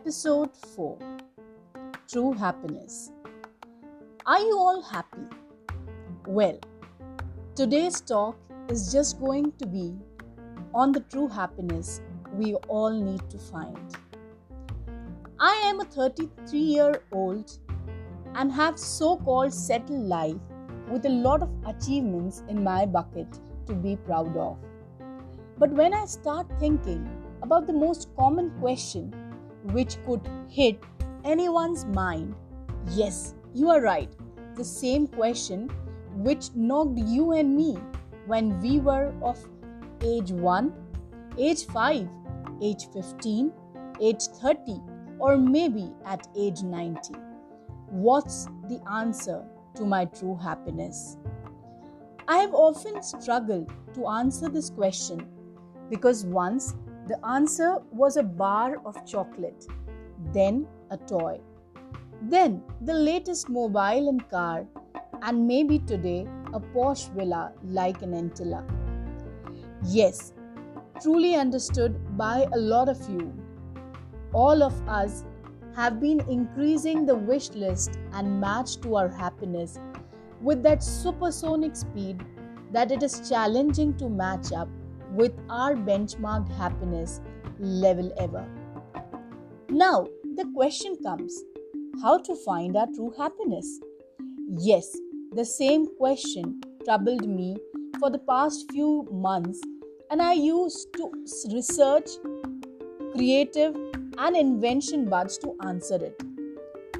Episode 4 True Happiness. Are you all happy? Well, today's talk is just going to be on the true happiness we all need to find. I am a 33 year old and have so called settled life with a lot of achievements in my bucket to be proud of. But when I start thinking about the most common question which could hit anyone's mind, yes, you are right, the same question which knocked you and me when we were of age 1, age 5, age 15, age 30, or maybe at age 90. What's the answer to my true happiness? I have often struggled to answer this question because once the answer was a bar of chocolate, then a toy, then the latest mobile and car, and maybe today a posh villa like an Antilia. Yes, truly understood by a lot of you. All of us have been increasing the wish list and match to our happiness with that supersonic speed that it is challenging to match up with our benchmarked happiness level ever. Now, the question comes how to find our true happiness? Yes, the same question troubled me for the past few months, and I used to research creative and invention buds to answer it.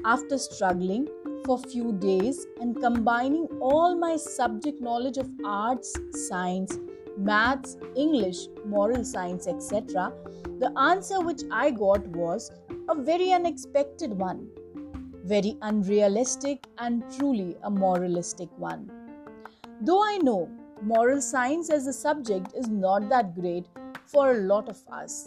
After struggling for few days and combining all my subject knowledge of arts, science, maths, English, moral science, etc., the answer which I got was a very unexpected one, very unrealistic, and truly a moralistic one. Though I know moral science as a subject is not that great for a lot of us.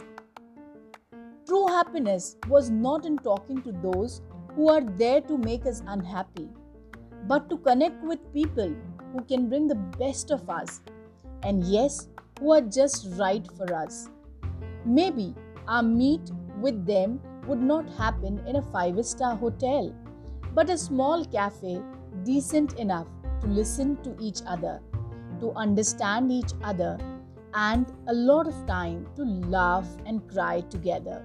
True happiness was not in talking to those who are there to make us unhappy, but to connect with people who can bring the best of us and yes, who are just right for us. Maybe our meet with them would not happen in a five star hotel, but a small cafe decent enough to listen to each other, to understand each other, and a lot of time to laugh and cry together.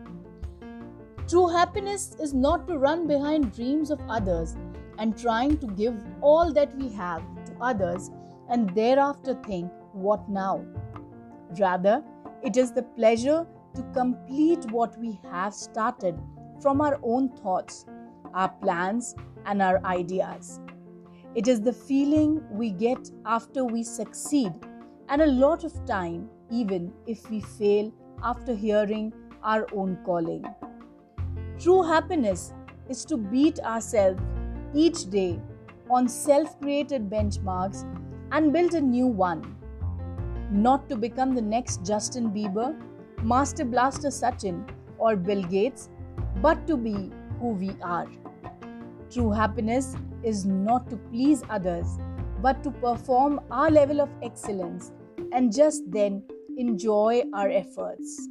True happiness is not to run behind dreams of others and trying to give all that we have to others and thereafter think, what now? Rather, it is the pleasure to complete what we have started from our own thoughts, our plans, and our ideas. It is the feeling we get after we succeed, and a lot of time, even if we fail after hearing our own calling. True happiness is to beat ourselves each day on self created benchmarks and build a new one not to become the next Justin Bieber, Master Blaster Sachin, or Bill Gates, but to be who we are. True happiness is not to please others, but to perform our level of excellence and just then enjoy our efforts.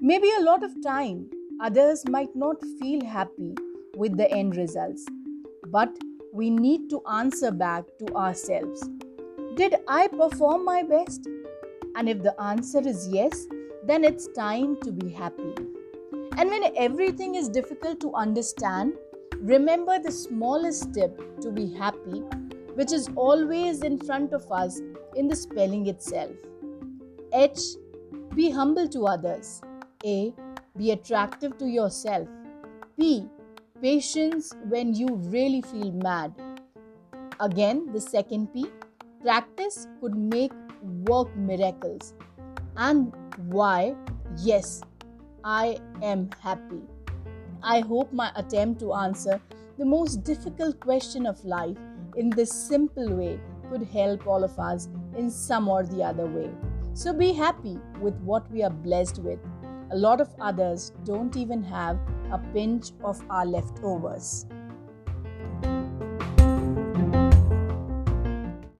Maybe a lot of time others might not feel happy with the end results, but we need to answer back to ourselves did I perform my best? And if the answer is yes, then it's time to be happy. And when everything is difficult to understand, remember the smallest step to be happy, which is always in front of us in the spelling itself. H. Be humble to others. A. Be attractive to yourself. P. Patience when you really feel mad. Again, the second P Practice could make work miracles. And why? Yes, I am happy. I hope my attempt to answer the most difficult question of life in this simple way could help all of us in some or the other way. So be happy with what we are blessed with. A lot of others don't even have a pinch of our leftovers.